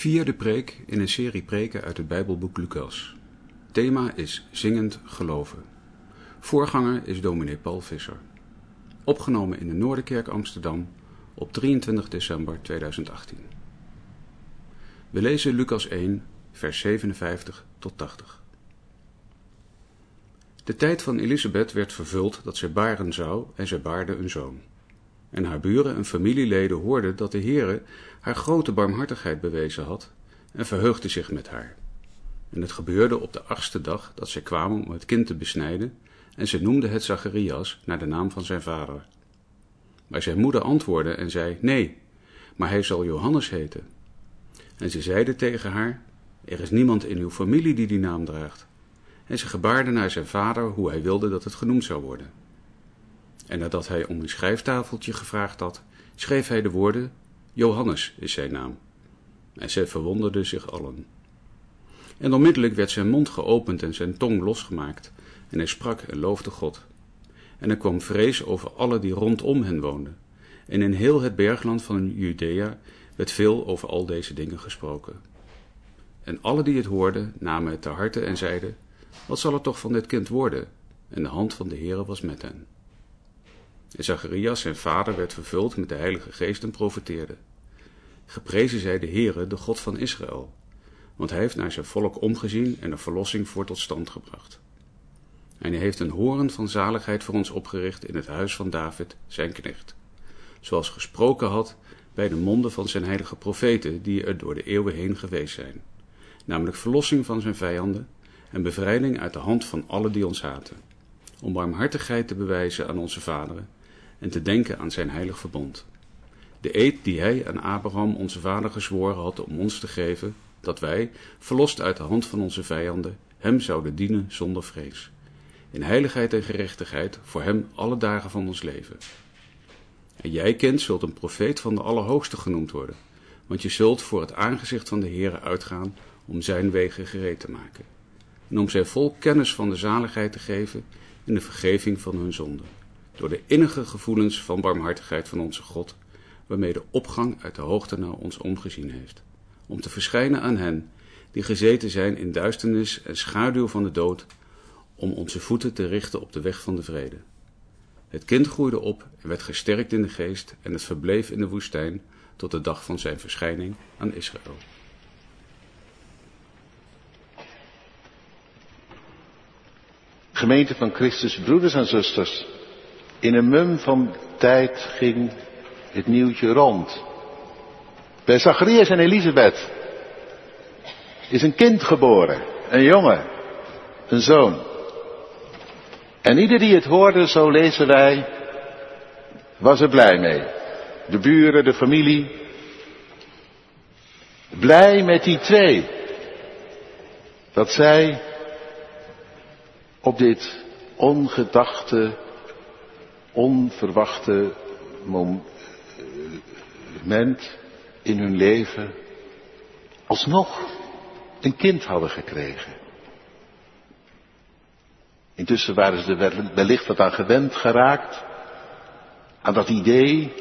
Vierde preek in een serie preken uit het Bijbelboek Lucas. Thema is Zingend Geloven. Voorganger is dominee Paul Visser. Opgenomen in de Noorderkerk Amsterdam op 23 december 2018. We lezen Lucas 1, vers 57 tot 80. De tijd van Elisabeth werd vervuld dat zij baren zou en zij baarde een zoon. En haar buren en familieleden hoorden dat de Heere haar grote barmhartigheid bewezen had en verheugden zich met haar. En het gebeurde op de achtste dag dat zij kwamen om het kind te besnijden en ze noemden het Zacharias naar de naam van zijn vader. Maar zijn moeder antwoordde en zei, nee, maar hij zal Johannes heten. En ze zeiden tegen haar, er is niemand in uw familie die die naam draagt. En ze gebaarde naar zijn vader hoe hij wilde dat het genoemd zou worden. En nadat hij om een schrijftafeltje gevraagd had, schreef hij de woorden, Johannes is zijn naam. En zij verwonderden zich allen. En onmiddellijk werd zijn mond geopend en zijn tong losgemaakt, en hij sprak en loofde God. En er kwam vrees over alle die rondom hen woonden. En in heel het bergland van Judea werd veel over al deze dingen gesproken. En alle die het hoorden, namen het ter harte en zeiden, wat zal er toch van dit kind worden? En de hand van de Heere was met hen. En Zacharias, zijn vader, werd vervuld met de Heilige Geest en profeteerde. Geprezen zij de Heere, de God van Israël, want hij heeft naar zijn volk omgezien en een verlossing voor tot stand gebracht. En hij heeft een horen van zaligheid voor ons opgericht in het huis van David, zijn knecht, zoals gesproken had bij de monden van zijn heilige profeten, die er door de eeuwen heen geweest zijn, namelijk verlossing van zijn vijanden en bevrijding uit de hand van alle die ons haten, om barmhartigheid te bewijzen aan onze vaderen en te denken aan zijn heilig verbond. De eed die hij aan Abraham onze vader gezworen had om ons te geven, dat wij, verlost uit de hand van onze vijanden, hem zouden dienen zonder vrees. In heiligheid en gerechtigheid voor hem alle dagen van ons leven. En jij, kind, zult een profeet van de Allerhoogste genoemd worden, want je zult voor het aangezicht van de Heere uitgaan om zijn wegen gereed te maken. En om zij vol kennis van de zaligheid te geven in de vergeving van hun zonden door de innige gevoelens van barmhartigheid van onze God, waarmee de opgang uit de hoogte naar ons omgezien heeft, om te verschijnen aan hen die gezeten zijn in duisternis en schaduw van de dood, om onze voeten te richten op de weg van de vrede. Het kind groeide op en werd gesterkt in de geest en het verbleef in de woestijn tot de dag van zijn verschijning aan Israël. Gemeente van Christus, broeders en zusters. In een mum van tijd ging het nieuwtje rond. Bij Zacharias en Elisabeth is een kind geboren, een jongen, een zoon. En ieder die het hoorde, zo lezen wij, was er blij mee. De buren, de familie. Blij met die twee. Dat zij op dit ongedachte onverwachte moment in hun leven alsnog een kind hadden gekregen. Intussen waren ze er wellicht wat aan gewend geraakt, aan dat idee,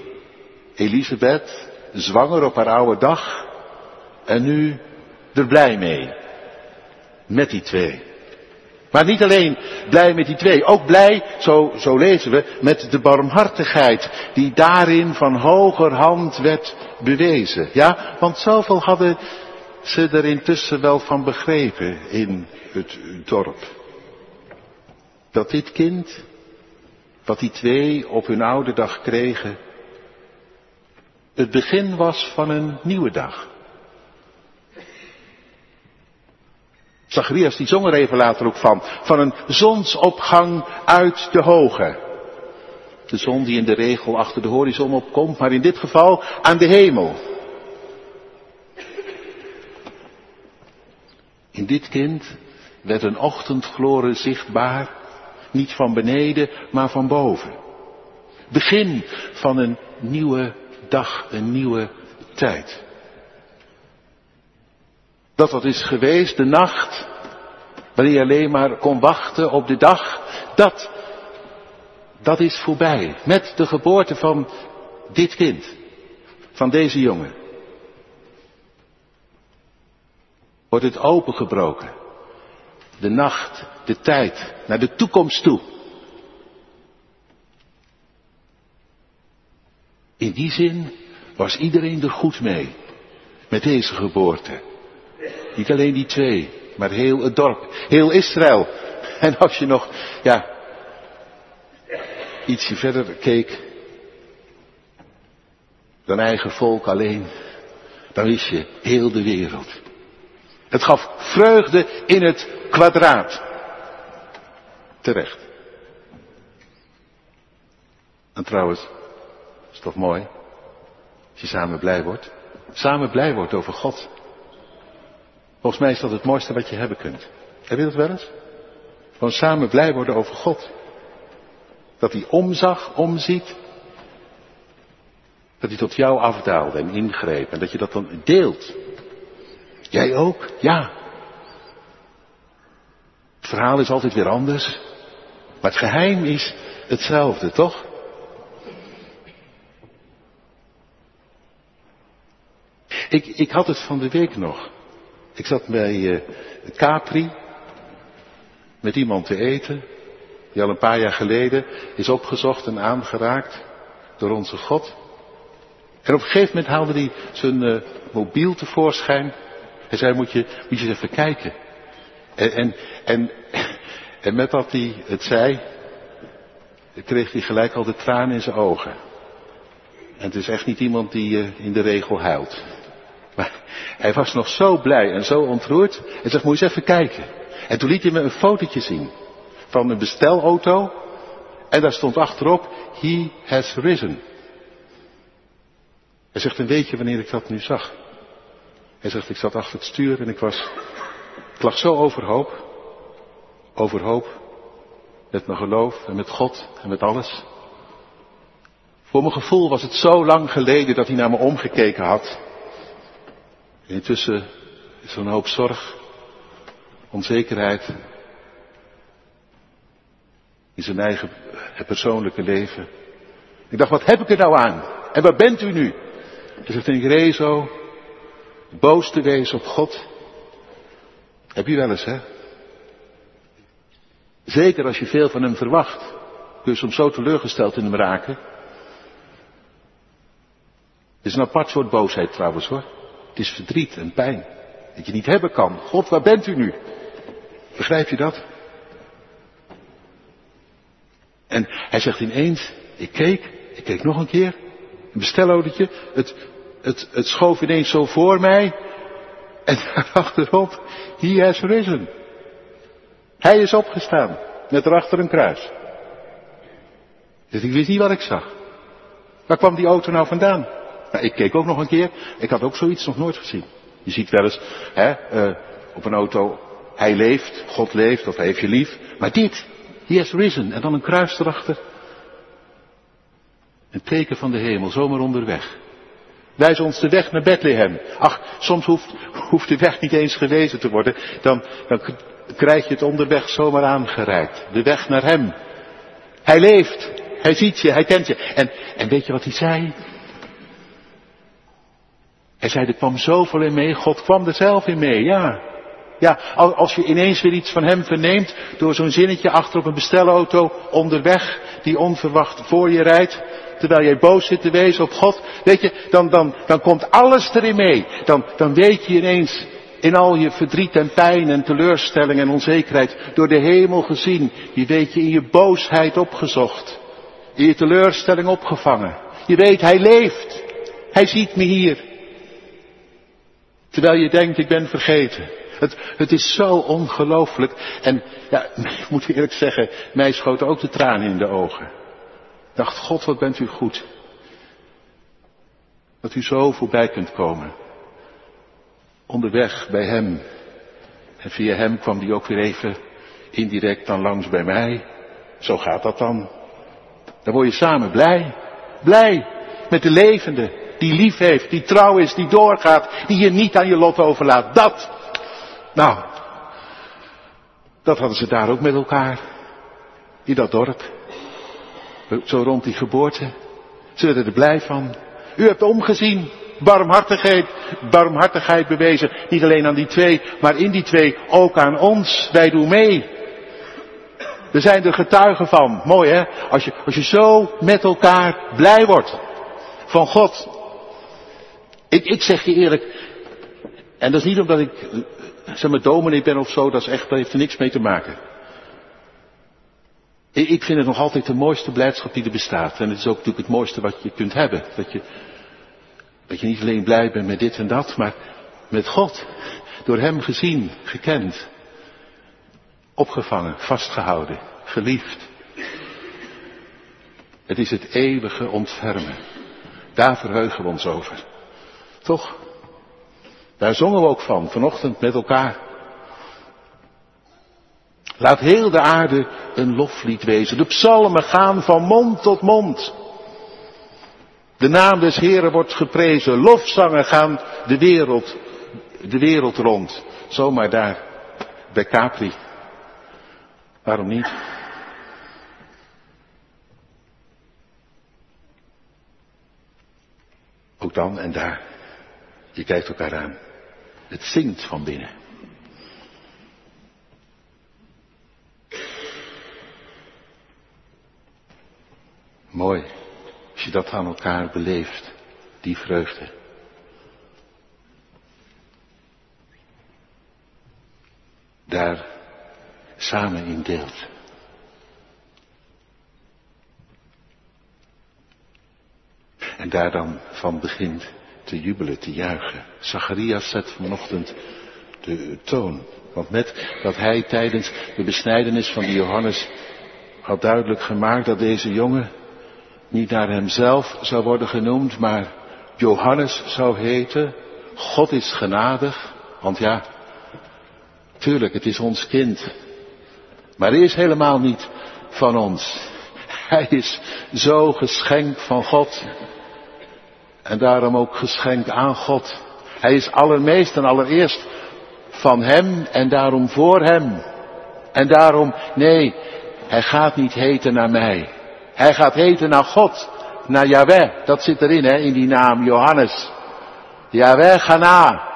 Elisabeth, zwanger op haar oude dag, en nu er blij mee, met die twee. Maar niet alleen blij met die twee, ook blij, zo, zo lezen we, met de barmhartigheid die daarin van hoger hand werd bewezen. Ja, want zoveel hadden ze er intussen wel van begrepen in het dorp. Dat dit kind, wat die twee op hun oude dag kregen, het begin was van een nieuwe dag. Zacharias die zong er even later ook van. Van een zonsopgang uit de hoge. De zon die in de regel achter de horizon opkomt, maar in dit geval aan de hemel. In dit kind werd een ochtendgloren zichtbaar, niet van beneden, maar van boven. Begin van een nieuwe dag, een nieuwe tijd. Dat wat is geweest, de nacht, wanneer je alleen maar kon wachten op de dag, dat, dat is voorbij. Met de geboorte van dit kind, van deze jongen. wordt het opengebroken. De nacht, de tijd, naar de toekomst toe. In die zin was iedereen er goed mee. Met deze geboorte. Niet alleen die twee, maar heel het dorp, heel Israël. En als je nog, ja, ietsje verder keek dan eigen volk alleen, dan wist je heel de wereld. Het gaf vreugde in het kwadraat. Terecht. En trouwens, is toch mooi? Als je samen blij wordt. Samen blij wordt over God. Volgens mij is dat het mooiste wat je hebben kunt. Heb je dat wel eens? Gewoon samen blij worden over God. Dat hij omzag, omziet. Dat hij tot jou afdaalde en ingreep. En dat je dat dan deelt. Jij ook? Ja. Het verhaal is altijd weer anders. Maar het geheim is hetzelfde, toch? Ik, ik had het van de week nog. Ik zat bij uh, Capri met iemand te eten, die al een paar jaar geleden is opgezocht en aangeraakt door onze God. En op een gegeven moment haalde hij zijn uh, mobiel tevoorschijn. Hij zei, moet je, moet je eens even kijken. En, en, en, en met dat hij het zei, kreeg hij gelijk al de tranen in zijn ogen. En het is echt niet iemand die uh, in de regel huilt. Maar hij was nog zo blij en zo ontroerd. En zegt, moet je eens even kijken. En toen liet hij me een fotootje zien. Van een bestelauto. En daar stond achterop, he has risen. Hij zegt, en weet je wanneer ik dat nu zag? Hij zegt, ik zat achter het stuur en ik was, ik lag zo overhoop. Overhoop. Met mijn geloof en met God en met alles. Voor mijn gevoel was het zo lang geleden dat hij naar me omgekeken had. En intussen is er een hoop zorg, onzekerheid in zijn eigen persoonlijke leven. Ik dacht, wat heb ik er nou aan? En waar bent u nu? Zegt, ik reed zo boos te wezen op God. Heb je wel eens, hè? Zeker als je veel van hem verwacht, kun je soms zo teleurgesteld in hem raken. Is een apart soort boosheid trouwens hoor. Het is verdriet en pijn. Dat je niet hebben kan. God, waar bent u nu? Begrijp je dat? En hij zegt ineens, ik keek, ik keek nog een keer, een bestellodetje, het, het, het schoof ineens zo voor mij, en daarachterop, he has risen. Hij is opgestaan, met erachter een kruis. Dus ik wist niet wat ik zag. Waar kwam die auto nou vandaan? Nou, ik keek ook nog een keer, ik had ook zoiets nog nooit gezien. Je ziet wel eens, hè, uh, op een auto, hij leeft, God leeft, of hij heeft je lief. Maar dit, he has risen, en dan een kruis erachter. Een teken van de hemel, zomaar onderweg. Wijs ons de weg naar Bethlehem. Ach, soms hoeft, hoeft de weg niet eens gewezen te worden. Dan, dan krijg je het onderweg zomaar aangereikt. De weg naar Hem. Hij leeft. Hij ziet je. Hij kent je. En, en weet je wat hij zei? Hij zei, er kwam zoveel in mee. God kwam er zelf in mee. Ja. Ja, als je ineens weer iets van hem verneemt door zo'n zinnetje achter op een bestelauto onderweg die onverwacht voor je rijdt, terwijl jij boos zit te wezen op God, weet je, dan, dan, dan komt alles erin mee. Dan, dan weet je ineens in al je verdriet en pijn en teleurstelling en onzekerheid door de hemel gezien. Je weet je in je boosheid opgezocht. In je teleurstelling opgevangen. Je weet, hij leeft. Hij ziet me hier. Terwijl je denkt, ik ben vergeten. Het, het is zo ongelooflijk. En ja, ik moet eerlijk zeggen, mij schoten ook de tranen in de ogen. Ik dacht, God, wat bent u goed. Dat u zo voorbij kunt komen. Onderweg bij hem. En via hem kwam die ook weer even indirect dan langs bij mij. Zo gaat dat dan. Dan word je samen blij. Blij met de levende, die lief heeft, die trouw is, die doorgaat, die je niet aan je lot overlaat. Dat nou, dat hadden ze daar ook met elkaar. In dat dorp. Zo rond die geboorte. Ze werden er blij van. U hebt omgezien. barmhartigheid, barmhartigheid bewezen. Niet alleen aan die twee, maar in die twee ook aan ons. Wij doen mee. We zijn er getuigen van. Mooi hè? Als je, als je zo met elkaar blij wordt. Van God. Ik, ik zeg je eerlijk. En dat is niet omdat ik, zeg maar, dominee ben of zo. Dat is echt, dat heeft er niks mee te maken. Ik vind het nog altijd de mooiste blijdschap die er bestaat. En het is ook natuurlijk het mooiste wat je kunt hebben. Dat je, dat je niet alleen blij bent met dit en dat, maar met God. Door Hem gezien, gekend, opgevangen, vastgehouden, geliefd. Het is het eeuwige ontfermen. Daar verheugen we ons over. Toch? Daar zongen we ook van, vanochtend met elkaar. Laat heel de aarde een loflied wezen. De psalmen gaan van mond tot mond. De naam des Heren wordt geprezen. Lofzangen gaan de wereld, de wereld rond. Zomaar daar, bij Capri. Waarom niet? Ook dan en daar. Je kijkt elkaar aan. Het zingt van binnen. Mooi, als je dat aan elkaar beleeft, die vreugde. Daar samen in deelt. En daar dan van begint te jubelen, te juichen. Zacharias zet vanochtend de toon. Want met dat hij tijdens de besnijdenis van die Johannes had duidelijk gemaakt dat deze jongen niet naar hemzelf zou worden genoemd, maar Johannes zou heten. God is genadig, want ja, tuurlijk, het is ons kind. Maar hij is helemaal niet van ons. Hij is zo geschenk van God. En daarom ook geschenk aan God. Hij is allermeest en allereerst van Hem en daarom voor Hem. En daarom, nee, Hij gaat niet heten naar mij. Hij gaat heten naar God, naar Yahweh. Dat zit erin, hè, in die naam Johannes. Yahweh Gana.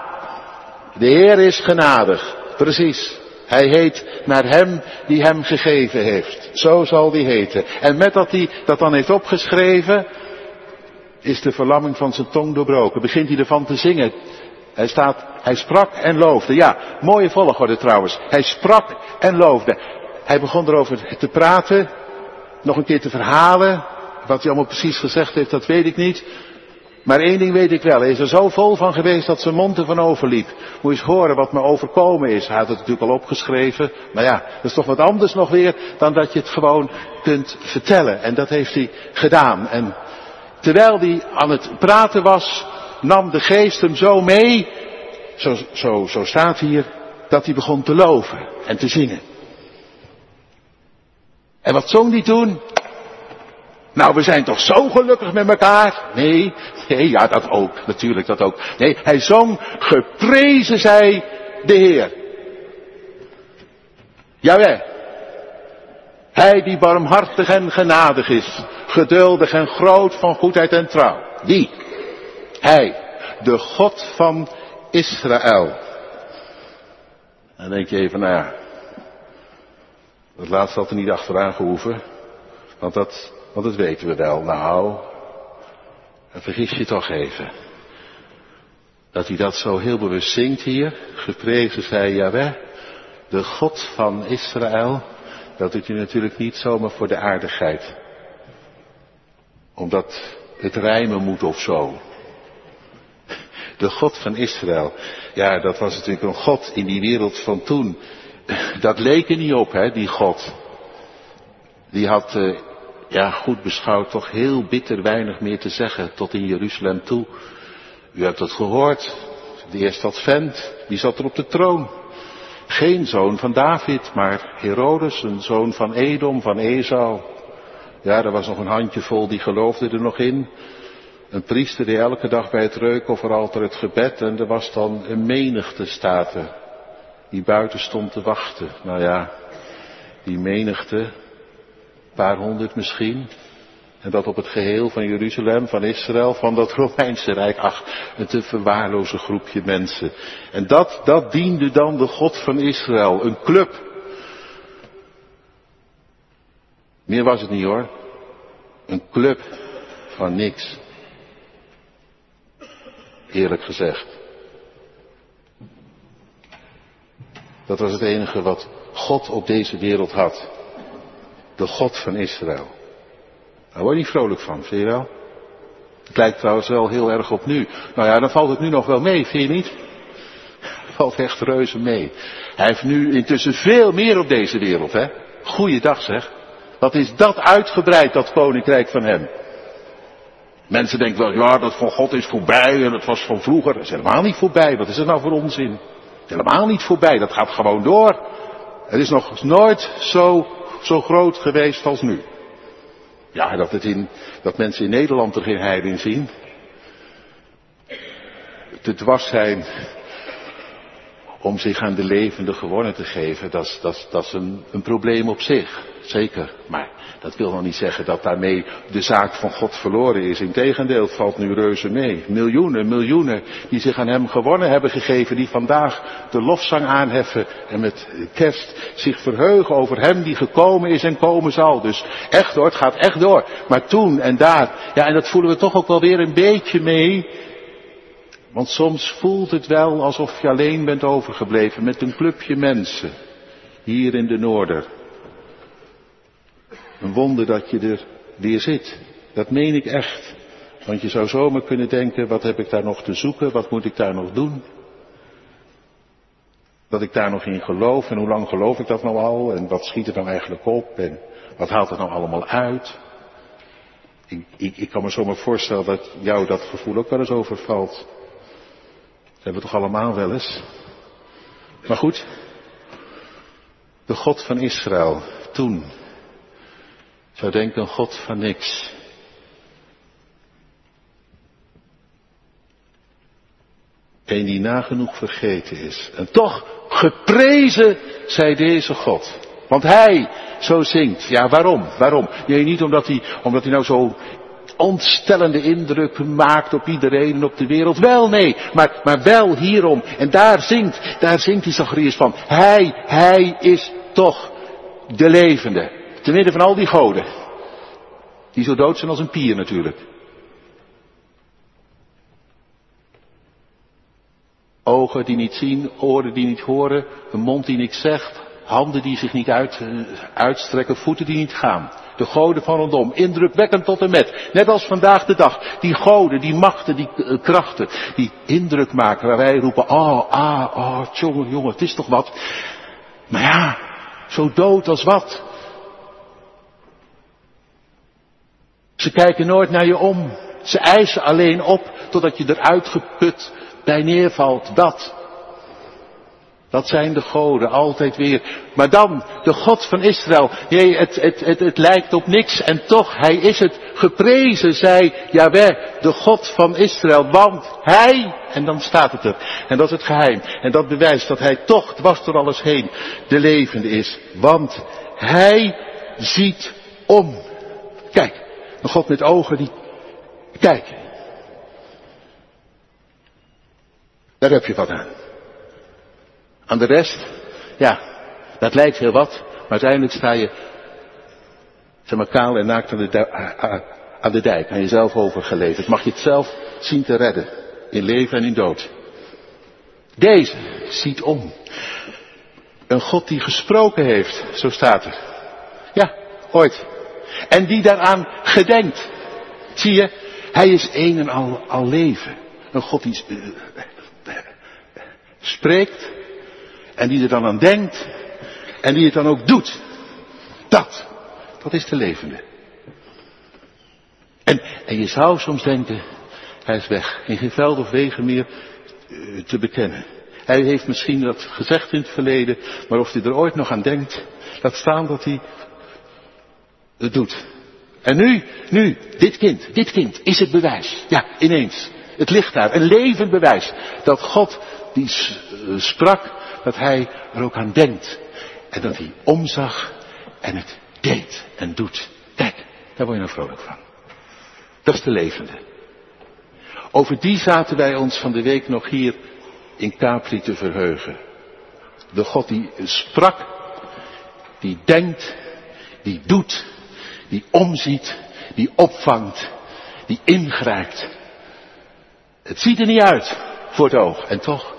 De Heer is genadig. Precies. Hij heet naar hem die hem gegeven heeft. Zo zal die heten. En met dat hij dat dan heeft opgeschreven, is de verlamming van zijn tong doorbroken. Begint hij ervan te zingen. Hij staat, hij sprak en loofde. Ja, mooie volgorde trouwens. Hij sprak en loofde. Hij begon erover te praten nog een keer te verhalen. Wat hij allemaal precies gezegd heeft, dat weet ik niet. Maar één ding weet ik wel. Hij is er zo vol van geweest dat zijn mond ervan overliep. Moet eens horen wat me overkomen is. Hij had het natuurlijk al opgeschreven. Maar ja, dat is toch wat anders nog weer dan dat je het gewoon kunt vertellen. En dat heeft hij gedaan. En terwijl hij aan het praten was, nam de geest hem zo mee. Zo, zo, zo staat hier. Dat hij begon te loven en te zingen. En wat zong die toen? Nou, we zijn toch zo gelukkig met elkaar? Nee, nee, ja, dat ook, natuurlijk dat ook. Nee, hij zong, geprezen zij de Heer. Jawel. Hij die barmhartig en genadig is, geduldig en groot van goedheid en trouw. Die. Hij, de God van Israël. En denk je even, nou ja, dat laatste had er niet achteraan gehoeven. Want dat, want dat weten we wel. Nou, en vergis je toch even. Dat hij dat zo heel bewust zingt hier. Geprezen zij Yahweh, de God van Israël. Dat doet hij natuurlijk niet zomaar voor de aardigheid. Omdat het rijmen moet of zo. De God van Israël. Ja, dat was natuurlijk een God in die wereld van toen dat leek er niet op, hè, die God. Die had, uh, ja, goed beschouwd, toch heel bitter weinig meer te zeggen tot in Jeruzalem toe. U hebt het gehoord, de eerste advent, die zat er op de troon. Geen zoon van David, maar Herodes, een zoon van Edom, van Esau. Ja, er was nog een handjevol die geloofde er nog in. Een priester die elke dag bij het reukofferalter het gebed en er was dan een menigte staten die buiten stond te wachten. Nou ja, die menigte, een paar honderd misschien. En dat op het geheel van Jeruzalem, van Israël, van dat Romeinse Rijk, ach, een te verwaarloze groepje mensen. En dat, dat diende dan de God van Israël, een club. Meer was het niet hoor. Een club van niks. Eerlijk gezegd. Dat was het enige wat God op deze wereld had. De God van Israël. Daar word je niet vrolijk van, vind je wel? Het lijkt trouwens wel heel erg op nu. Nou ja, dan valt het nu nog wel mee, vind je niet? Het valt echt reuze mee. Hij heeft nu intussen veel meer op deze wereld, hè? Goeiedag zeg. Wat is dat uitgebreid, dat koninkrijk van hem? Mensen denken wel, ja, dat van God is voorbij en dat was van vroeger. Dat is helemaal niet voorbij. Wat is het nou voor onzin? Helemaal niet voorbij. Dat gaat gewoon door. Het is nog nooit zo, zo groot geweest als nu. Ja, dat, het in, dat mensen in Nederland er geen heil in zien. Te dwars zijn om zich aan de levende gewonnen te geven, dat dat dat is een, een probleem op zich. Zeker. Maar dat wil nog niet zeggen dat daarmee de zaak van God verloren is. Integendeel, het valt nu reuze mee. Miljoenen, miljoenen die zich aan hem gewonnen hebben gegeven, die vandaag de lofzang aanheffen en met kerst zich verheugen over hem die gekomen is en komen zal. Dus echt hoor, het gaat echt door. Maar toen en daar, ja en dat voelen we toch ook wel weer een beetje mee. Want soms voelt het wel alsof je alleen bent overgebleven met een clubje mensen. Hier in de Noorder. Een wonder dat je er weer zit. Dat meen ik echt. Want je zou zomaar kunnen denken, wat heb ik daar nog te zoeken? Wat moet ik daar nog doen? Dat ik daar nog in geloof en hoe lang geloof ik dat nou al? En wat schiet er nou eigenlijk op? En wat haalt het nou allemaal uit? Ik, ik, ik kan me zomaar voorstellen dat jou dat gevoel ook wel eens overvalt. Dat hebben we toch allemaal wel eens. Maar goed, de God van Israël, toen, zou denken een God van niks. Een die nagenoeg vergeten is. En toch geprezen zij deze God. Want hij zo zingt. Ja, waarom? Waarom? Nee, niet omdat hij, omdat hij nou zo ontstellende indruk maakt op iedereen en op de wereld. Wel, nee, maar, maar wel hierom. En daar zingt, daar zingt die Zacharias van. Hij, hij is toch de levende. Te midden van al die goden. Die zo dood zijn als een pier natuurlijk. Ogen die niet zien, oren die niet horen, een mond die niks zegt, handen die zich niet uit, uitstrekken, voeten die niet gaan. De goden van rondom, indrukwekkend tot en met. Net als vandaag de dag. Die goden, die machten, die uh, krachten, die indruk maken waar wij roepen, oh, ah, oh, jongen, jongen, het is toch wat. Maar ja, zo dood als wat. Ze kijken nooit naar je om. Ze eisen alleen op totdat je eruit geput bij neervalt. Dat. Dat zijn de goden, altijd weer. Maar dan, de God van Israël. Nee, het, het, het, het lijkt op niks en toch, hij is het. Geprezen zij Jaweh, de God van Israël. Want hij, en dan staat het er. En dat is het geheim. En dat bewijst dat hij toch, dwars door alles heen, de levende is. Want hij ziet om. Kijk, een God met ogen die kijken. Daar heb je wat aan. Aan de rest, ja, dat lijkt heel wat, maar uiteindelijk sta je, zeg maar, kaal en naakt aan de, dijk, aan de dijk, aan jezelf overgeleverd. Mag je het zelf zien te redden, in leven en in dood. Deze ziet om. Een God die gesproken heeft, zo staat er. Ja, ooit. En die daaraan gedenkt. Zie je, hij is een en al, leven. Een God die uh, spreekt en die er dan aan denkt en die het dan ook doet. Dat, dat is de levende. En, en je zou soms denken, hij is weg. In geen veld of wegen meer uh, te bekennen. Hij heeft misschien dat gezegd in het verleden, maar of hij er ooit nog aan denkt, laat staan dat hij het doet. En nu, nu, dit kind, dit kind is het bewijs. Ja, ineens. Het ligt daar, een levend bewijs. Dat God die sprak, dat hij er ook aan denkt. En dat hij omzag en het deed en doet. Kijk, daar word je nou vrolijk van. Dat is de levende. Over die zaten wij ons van de week nog hier in Capri te verheugen. De God die sprak, die denkt, die doet, die omziet, die opvangt, die ingrijpt. Het ziet er niet uit voor het oog. En toch,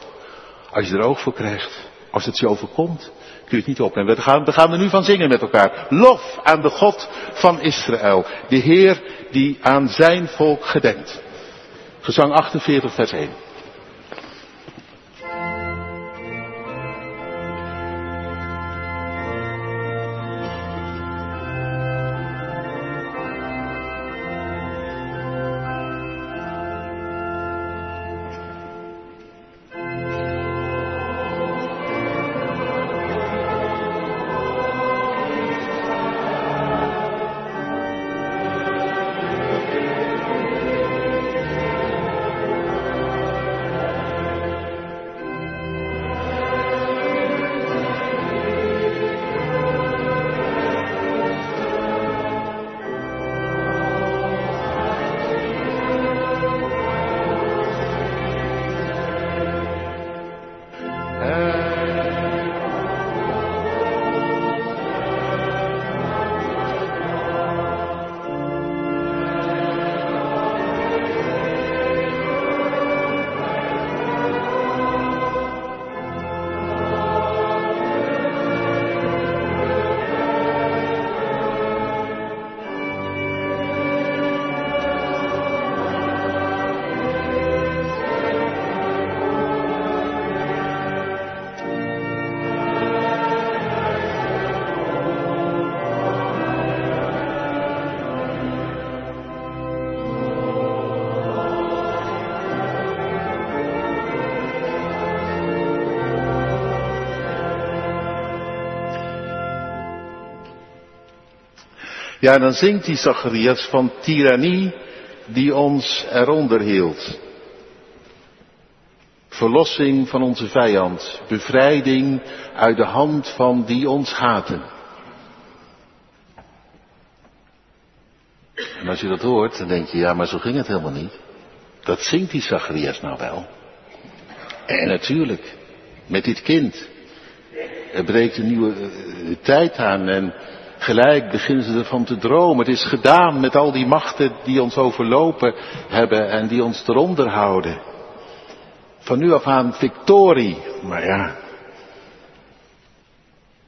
als je er oog voor krijgt, als het je overkomt, kun je het niet opnemen. We gaan, we gaan er nu van zingen met elkaar. Lof aan de God van Israël. De Heer die aan zijn volk gedenkt. Gezang 48 vers 1. Ja, dan zingt die Zacharias van tirannie die ons eronder hield. Verlossing van onze vijand, bevrijding uit de hand van die ons haten. En als je dat hoort, dan denk je, ja, maar zo ging het helemaal niet. Dat zingt die Zacharias nou wel. En natuurlijk, met dit kind. Er breekt een nieuwe uh, tijd aan en Gelijk beginnen ze ervan te dromen. Het is gedaan met al die machten die ons overlopen hebben en die ons eronder houden. Van nu af aan victorie. Maar ja,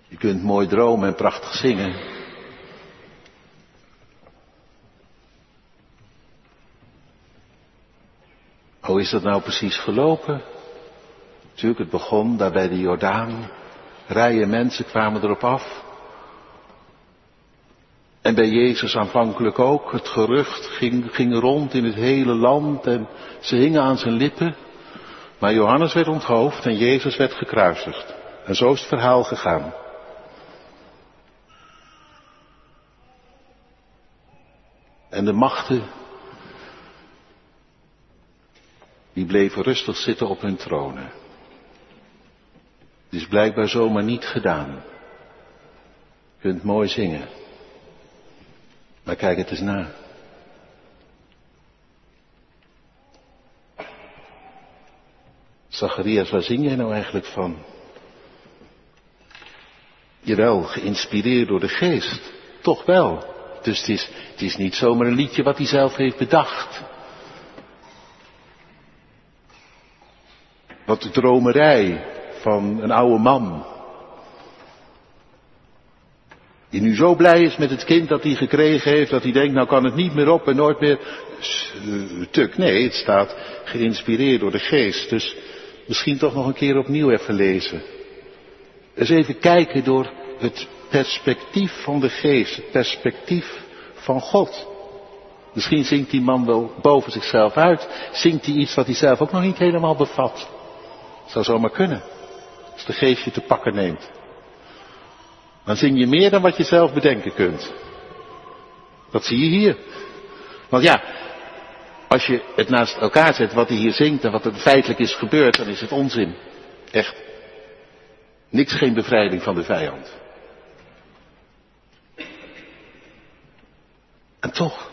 je kunt mooi dromen en prachtig zingen. Hoe is dat nou precies gelopen? Natuurlijk, het begon daar bij de Jordaan. Rijen mensen kwamen erop af. En bij Jezus aanvankelijk ook. Het gerucht ging, ging rond in het hele land en ze hingen aan zijn lippen. Maar Johannes werd onthoofd en Jezus werd gekruisigd. En zo is het verhaal gegaan. En de machten, die bleven rustig zitten op hun tronen. Het is blijkbaar zomaar niet gedaan. Je kunt mooi zingen. Maar kijk het eens na. Zacharias, waar zing jij nou eigenlijk van? Jawel, geïnspireerd door de geest. Toch wel. Dus het is, het is niet zomaar een liedje wat hij zelf heeft bedacht. Wat de dromerij van een oude man. Die nu zo blij is met het kind dat hij gekregen heeft, dat hij denkt, nou kan het niet meer op en nooit meer. Eh, tuk, nee, het staat geïnspireerd door de geest. Dus misschien toch nog een keer opnieuw even lezen. Eens even kijken door het perspectief van de geest, het perspectief van God. Misschien zingt die man wel boven zichzelf uit, zingt hij iets wat hij zelf ook nog niet helemaal bevat. Zou zomaar kunnen, als de geest je te pakken neemt. Dan zing je meer dan wat je zelf bedenken kunt. Dat zie je hier. Want ja, als je het naast elkaar zet wat hij hier zingt en wat er feitelijk is gebeurd, dan is het onzin. Echt. Niks geen bevrijding van de vijand. En toch,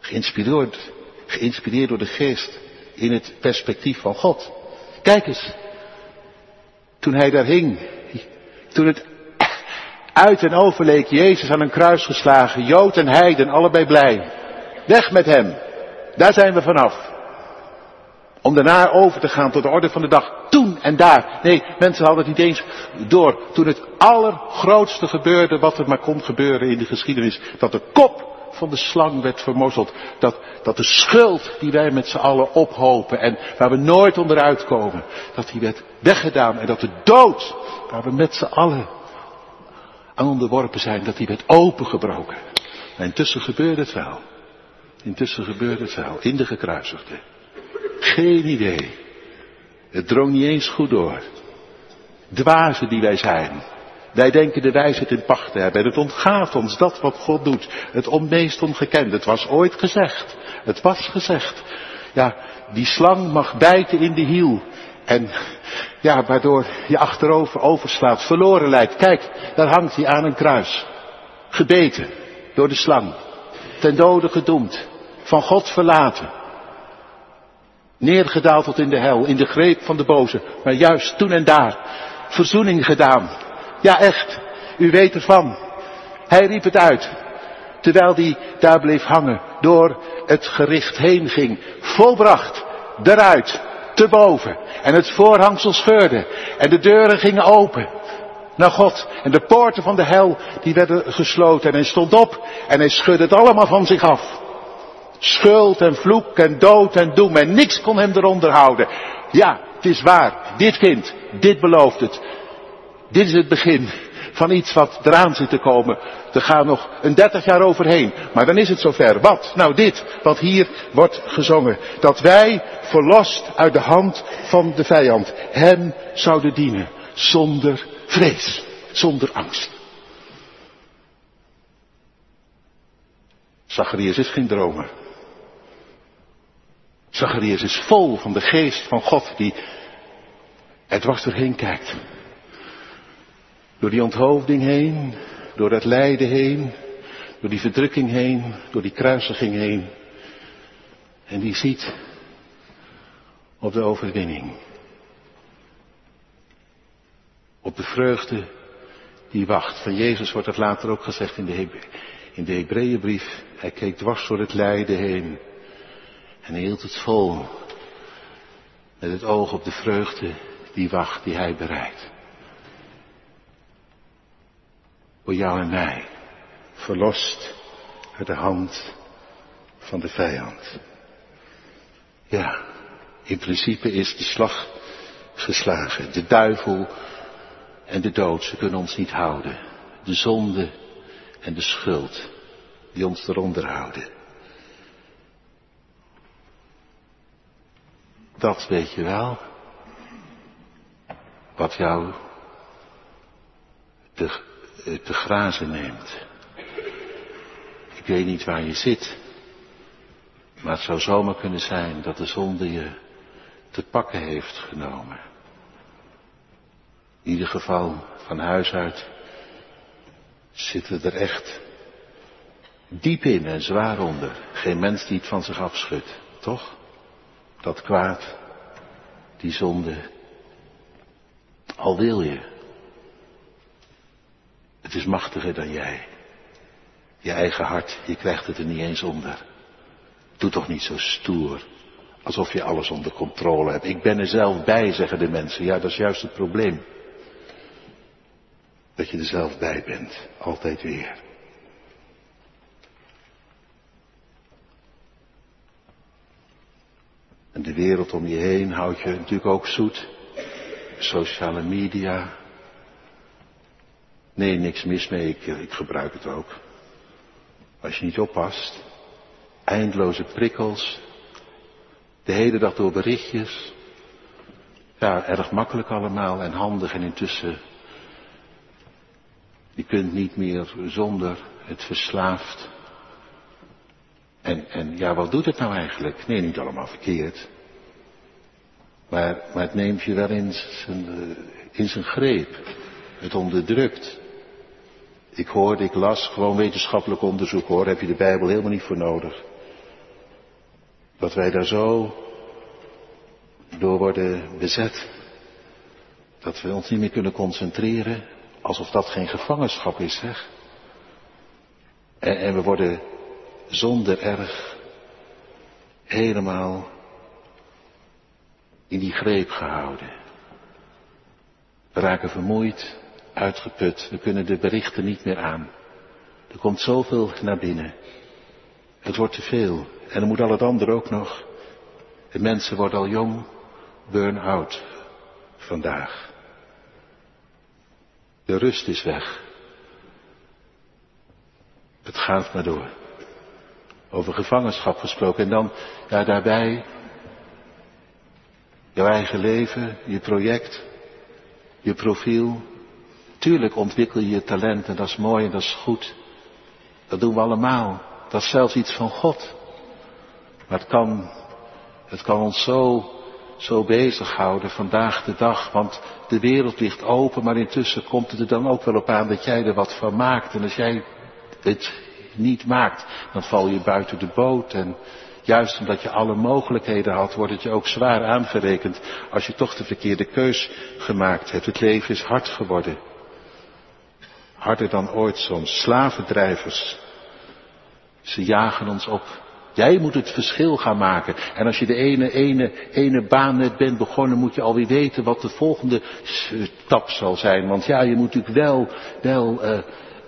Geïnspireerd, geïnspireerd door de geest in het perspectief van God. Kijk eens, toen hij daar hing, toen het uit en over leek, Jezus aan een kruis geslagen, Jood en Heiden, allebei blij. Weg met hem, daar zijn we vanaf. Om daarna over te gaan tot de orde van de dag. Toen en daar. Nee, mensen hadden het niet eens door. Toen het allergrootste gebeurde wat er maar kon gebeuren in de geschiedenis. Dat de kop van de slang werd vermorzeld. Dat, dat de schuld die wij met z'n allen ophopen en waar we nooit onderuit komen. Dat die werd weggedaan. En dat de dood, waar we met z'n allen aan onderworpen zijn, dat die werd opengebroken. En intussen gebeurde het wel. Intussen gebeurde het wel. In de gekruisigde. Geen idee. Het drong niet eens goed door. Dwazen die wij zijn. Wij denken de wijsheid in pacht te hebben. En het ontgaat ons dat wat God doet. Het onmeest ongekend. Het was ooit gezegd. Het was gezegd. Ja, die slang mag bijten in de hiel. En ja, waardoor je achterover overslaat, verloren lijkt. Kijk, daar hangt hij aan een kruis. Gebeten door de slang. Ten dode gedoemd. Van God verlaten. Neergedaald tot in de hel, in de greep van de boze. Maar juist toen en daar, verzoening gedaan. Ja echt, u weet ervan. Hij riep het uit. Terwijl hij daar bleef hangen, door het gericht heen ging. Volbracht, eruit, te boven. En het voorhangsel scheurde. En de deuren gingen open. Naar God. En de poorten van de hel, die werden gesloten. En hij stond op en hij schudde het allemaal van zich af. Schuld en vloek en dood en doem en niks kon hem eronder houden. Ja, het is waar. Dit kind, dit belooft het. Dit is het begin van iets wat eraan zit te komen. Er gaat nog een dertig jaar overheen. Maar dan is het zover. Wat? Nou dit, wat hier wordt gezongen. Dat wij, verlost uit de hand van de vijand, hem zouden dienen. Zonder vrees. Zonder angst. Zacharias is geen dromer. Zacharias is vol van de geest van God die er dwars doorheen kijkt. Door die onthoofding heen, door dat lijden heen, door die verdrukking heen, door die kruisiging heen. En die ziet op de overwinning. Op de vreugde die wacht. Van Jezus wordt het later ook gezegd in de, in de Hebreeënbrief. Hij keek dwars door het lijden heen. En hield het vol. Met het oog op de vreugde die wacht, die hij bereidt. Voor jou en mij. Verlost uit de hand van de vijand. Ja, in principe is de slag geslagen. De duivel en de dood, ze kunnen ons niet houden. De zonde en de schuld, die ons eronder houden. Dat weet je wel. Wat jou te, te grazen neemt. Ik weet niet waar je zit. Maar het zou zomaar kunnen zijn dat de zonde je te pakken heeft genomen. In ieder geval van huis uit zitten er echt diep in en zwaar onder. Geen mens die het van zich afschudt, toch? Dat kwaad, die zonde. Al wil je. Het is machtiger dan jij. Je eigen hart, je krijgt het er niet eens onder. Doe toch niet zo stoer. Alsof je alles onder controle hebt. Ik ben er zelf bij, zeggen de mensen. Ja, dat is juist het probleem. Dat je er zelf bij bent. Altijd weer. En de wereld om je heen houdt je natuurlijk ook zoet. Sociale media. Nee, niks mis mee. Ik, ik gebruik het ook. Als je niet oppast. Eindloze prikkels. De hele dag door berichtjes. Ja, erg makkelijk allemaal en handig en intussen. Je kunt niet meer zonder het verslaafd. En, en ja, wat doet het nou eigenlijk? Nee, niet allemaal verkeerd. Maar, maar het neemt je wel in zijn, eh, in zijn greep. Het onderdrukt. Ik hoorde, ik las, gewoon wetenschappelijk onderzoek hoor, heb je de Bijbel helemaal niet voor nodig. Dat wij daar zo door worden bezet. Dat we ons niet meer kunnen concentreren. Alsof dat geen gevangenschap is, zeg. En, en we worden zonder erg helemaal in die greep gehouden. We raken vermoeid, uitgeput. We kunnen de berichten niet meer aan. Er komt zoveel naar binnen. Het wordt te veel. En dan moet al het andere ook nog. De mensen worden al jong, burn-out vandaag. De rust is weg. Het gaat maar door. Over gevangenschap gesproken. En dan ja, daarbij jouw eigen leven, je project, je profiel. Tuurlijk ontwikkel je je talent en dat is mooi en dat is goed. Dat doen we allemaal. Dat is zelfs iets van God. Maar het kan, het kan ons zo, zo bezighouden vandaag de dag. Want de wereld ligt open, maar intussen komt het er dan ook wel op aan dat jij er wat van maakt. En als jij het niet maakt, dan val je buiten de boot. En juist omdat je alle mogelijkheden had, wordt het je ook zwaar aangerekend als je toch de verkeerde keus gemaakt hebt. Het leven is hard geworden. Harder dan ooit soms. Slavendrijvers. Ze jagen ons op. Jij moet het verschil gaan maken. En als je de ene, ene, ene baan net bent begonnen, moet je alweer weten wat de volgende stap zal zijn. Want ja, je moet natuurlijk wel, wel, uh,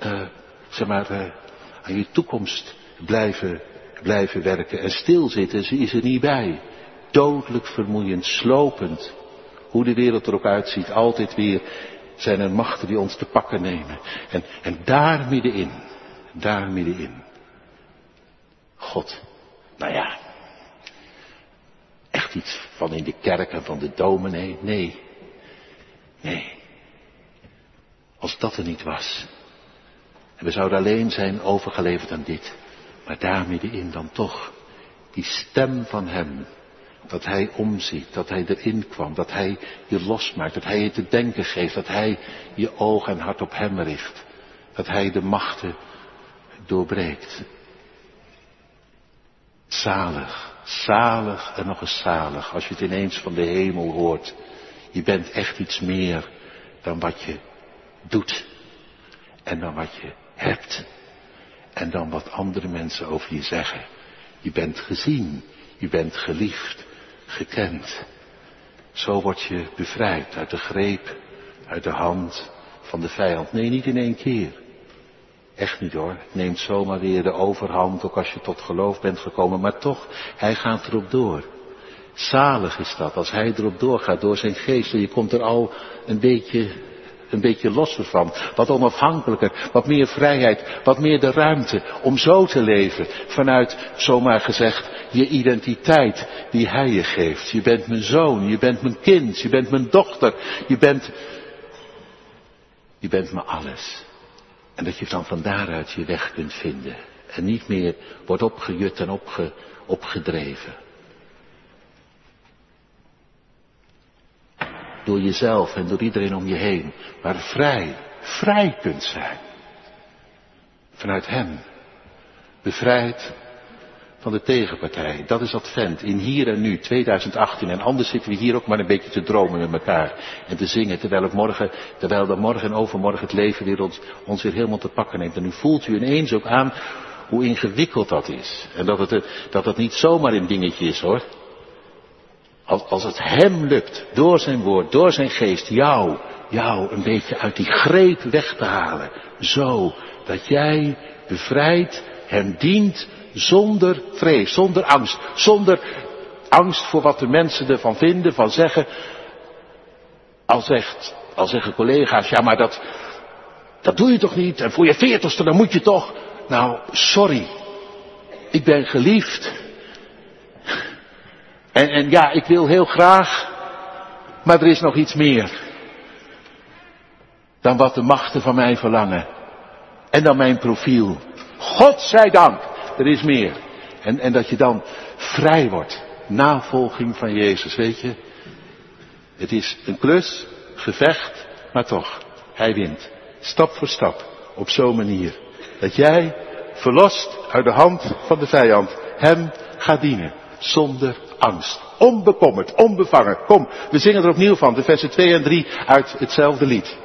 uh, zeg maar, aan je toekomst blijven, blijven werken. En stilzitten, is er niet bij. Dodelijk vermoeiend, slopend. Hoe de wereld er ook uitziet, altijd weer zijn er machten die ons te pakken nemen. En, en daar middenin, daar middenin. God, nou ja, echt iets van in de kerk en van de dominee, nee, nee. Als dat er niet was. En we zouden alleen zijn overgeleverd aan dit. Maar daar middenin dan toch die stem van Hem. Dat Hij omziet, dat Hij erin kwam, dat Hij je losmaakt, dat Hij je te denken geeft, dat Hij je oog en hart op Hem richt. Dat Hij de machten doorbreekt. Zalig, zalig en nog eens zalig als je het ineens van de hemel hoort. Je bent echt iets meer dan wat je doet en dan wat je hebt en dan wat andere mensen over je zeggen. Je bent gezien, je bent geliefd, gekend. Zo word je bevrijd uit de greep, uit de hand van de vijand. Nee, niet in één keer. Echt niet hoor. Neemt zomaar weer de overhand, ook als je tot geloof bent gekomen. Maar toch, hij gaat erop door. Zalig is dat, als hij erop doorgaat door zijn geest. En je komt er al een beetje, een beetje losser van. Wat onafhankelijker, wat meer vrijheid, wat meer de ruimte om zo te leven. Vanuit, zomaar gezegd, je identiteit die hij je geeft. Je bent mijn zoon, je bent mijn kind, je bent mijn dochter, je bent, je bent me alles. En dat je dan van daaruit je weg kunt vinden. En niet meer wordt opgejut en opge, opgedreven. Door jezelf en door iedereen om je heen. Maar vrij, vrij kunt zijn. Vanuit Hem. Bevrijd van de tegenpartij. Dat is Advent. In hier en nu, 2018. En anders zitten we hier ook maar een beetje te dromen met elkaar. En te zingen. Terwijl, morgen, terwijl dan morgen en overmorgen het leven weer ons, ons weer helemaal te pakken neemt. En nu voelt u ineens ook aan hoe ingewikkeld dat is. En dat het, dat het niet zomaar een dingetje is hoor. Als, het hem lukt, door zijn woord, door zijn geest, jou, jou een beetje uit die greep weg te halen. Zo, dat jij bevrijd hem dient zonder vrees, zonder angst, zonder angst voor wat de mensen ervan vinden, van zeggen. Al, zegt, al zeggen collega's, ja maar dat, dat doe je toch niet, en voor je veertigste dan moet je toch. Nou, sorry, ik ben geliefd. En, en ja, ik wil heel graag, maar er is nog iets meer dan wat de machten van mij verlangen. En dan mijn profiel. God zij dank er is meer. En, en dat je dan vrij wordt. Navolging van Jezus, weet je. Het is een klus, gevecht, maar toch. Hij wint. Stap voor stap. Op zo'n manier. Dat jij, verlost uit de hand van de vijand, hem gaat dienen. zonder angst. Onbekommerd, onbevangen. Kom, we zingen er opnieuw van, de versen 2 en 3 uit hetzelfde lied.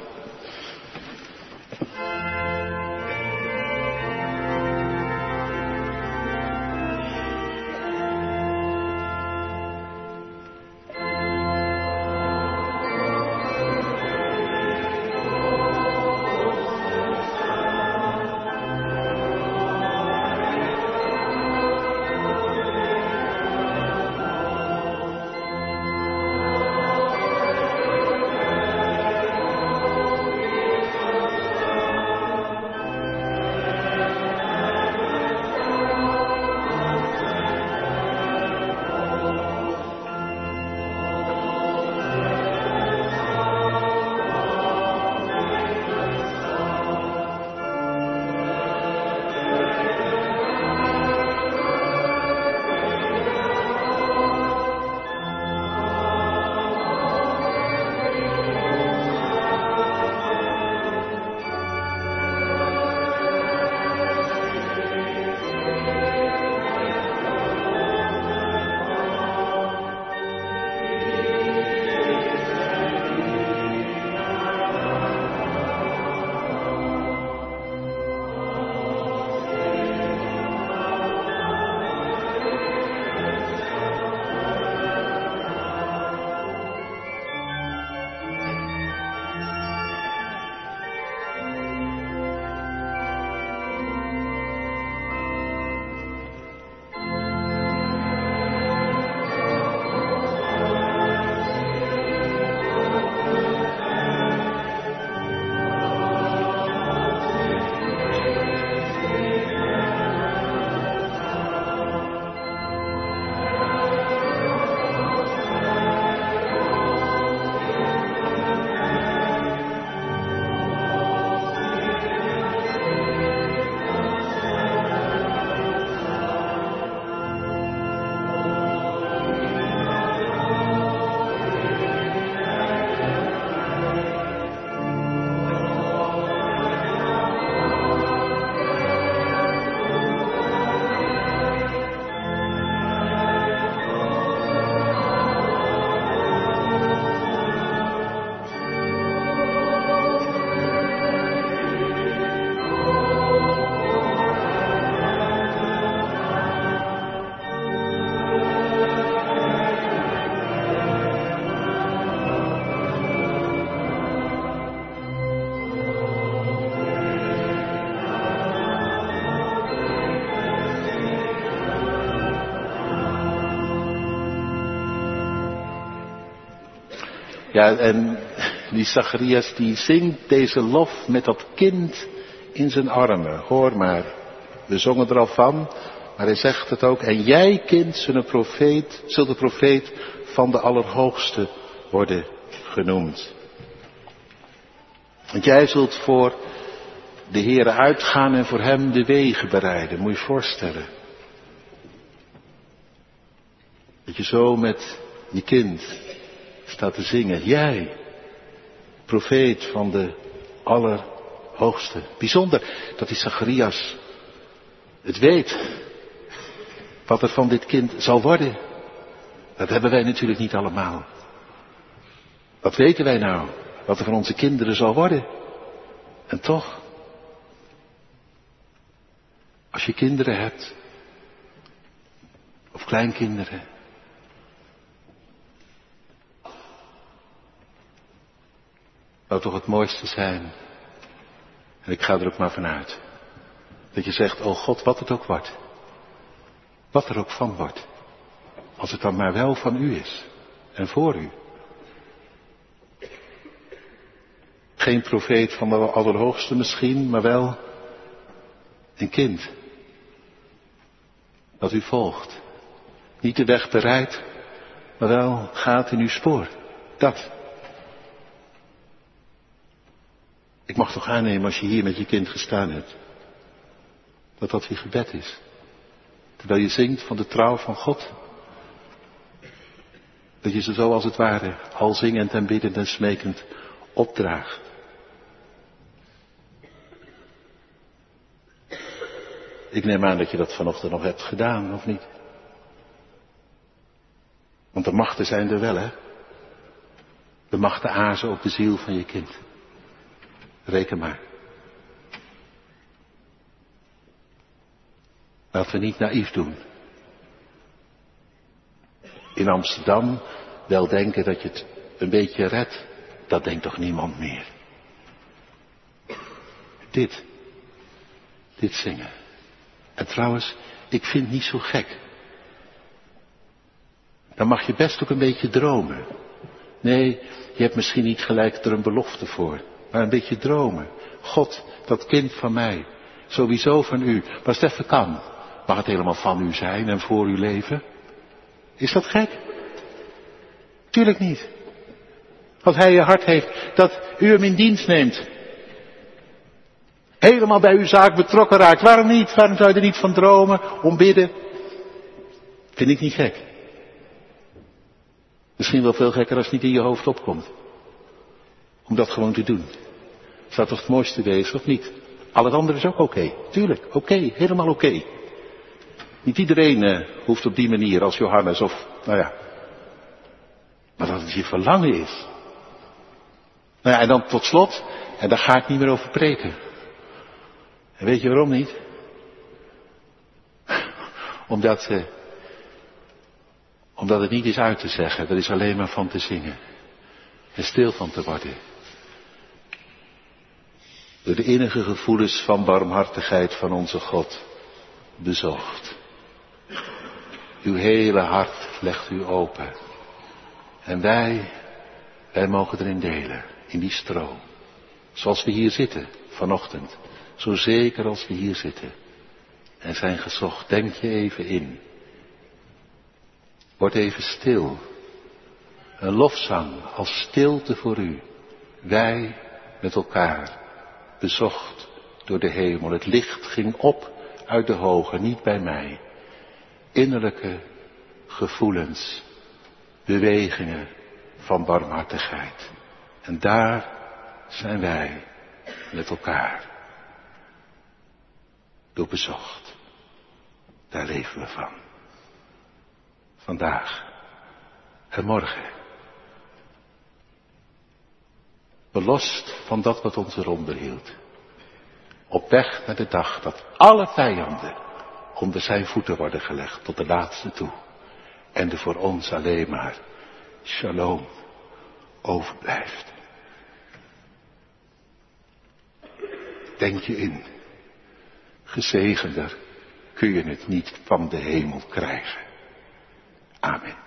Ja, en die Zacharias die zingt deze lof met dat kind in zijn armen. Hoor maar, we zongen er al van, maar hij zegt het ook. En jij, kind, zult een profeet, zult de profeet van de Allerhoogste worden genoemd. Want jij zult voor de Heere uitgaan en voor hem de wegen bereiden. Moet je je voorstellen. Dat je zo met je kind staat te zingen. Jij, profeet van de Allerhoogste. Bijzonder dat die Zacharias het weet. Wat er van dit kind zal worden. Dat hebben wij natuurlijk niet allemaal. Wat weten wij nou? Wat er van onze kinderen zal worden? En toch, als je kinderen hebt, of kleinkinderen, zou toch het mooiste zijn. En ik ga er ook maar vanuit. Dat je zegt, oh God, wat het ook wordt. Wat er ook van wordt. Als het dan maar wel van u is. En voor u. Geen profeet van de Allerhoogste misschien, maar wel een kind. Dat u volgt. Niet de weg bereidt, maar wel gaat in uw spoor. Dat. Ik mag toch aannemen als je hier met je kind gestaan hebt. Dat dat je gebed is. Terwijl je zingt van de trouw van God. Dat je ze zo als het ware al zingend en biddend en smekend opdraagt. Ik neem aan dat je dat vanochtend nog hebt gedaan, of niet? Want de machten zijn er wel, hè? De machten azen op de ziel van je kind. Reken maar. Laten we niet naïef doen. In Amsterdam wel denken dat je het een beetje redt. Dat denkt toch niemand meer. Dit. Dit zingen. En trouwens, ik vind het niet zo gek. Dan mag je best ook een beetje dromen. Nee, je hebt misschien niet gelijk er een belofte voor. Maar een beetje dromen. God, dat kind van mij. Sowieso van u. Maar het even kan. Mag het helemaal van u zijn en voor uw leven? Is dat gek? Tuurlijk niet. Als hij je hart heeft dat u hem in dienst neemt. Helemaal bij uw zaak betrokken raakt. Waarom niet? Waarom zou je er niet van dromen, om bidden? Vind ik niet gek. Misschien wel veel gekker als het niet in je hoofd opkomt. Om dat gewoon te doen. Zou toch het mooiste wezen, of niet? Al het andere is ook oké. Tuurlijk, oké, helemaal oké. Niet iedereen uh, hoeft op die manier als Johannes of, nou ja. Maar dat het je verlangen is. Nou ja, en dan tot slot, en daar ga ik niet meer over preken. En weet je waarom niet? Omdat, uh, omdat het niet is uit te zeggen, er is alleen maar van te zingen. En stil van te worden. Door de innige gevoelens van barmhartigheid van onze God bezocht. Uw hele hart legt u open. En wij, wij mogen erin delen, in die stroom. Zoals we hier zitten vanochtend. Zo zeker als we hier zitten. En zijn gezocht, denk je even in. Word even stil. Een lofzang als stilte voor u. Wij met elkaar, bezocht door de hemel. Het licht ging op uit de hoge, niet bij mij innerlijke gevoelens, bewegingen van barmhartigheid. En daar zijn wij met elkaar door bezocht. Daar leven we van. Vandaag en morgen. Belost van dat wat ons eronder hield. Op weg naar de dag dat alle vijanden onder zijn voeten worden gelegd tot de laatste toe. En er voor ons alleen maar shalom overblijft. Denk je in, gezegender kun je het niet van de hemel krijgen. Amen.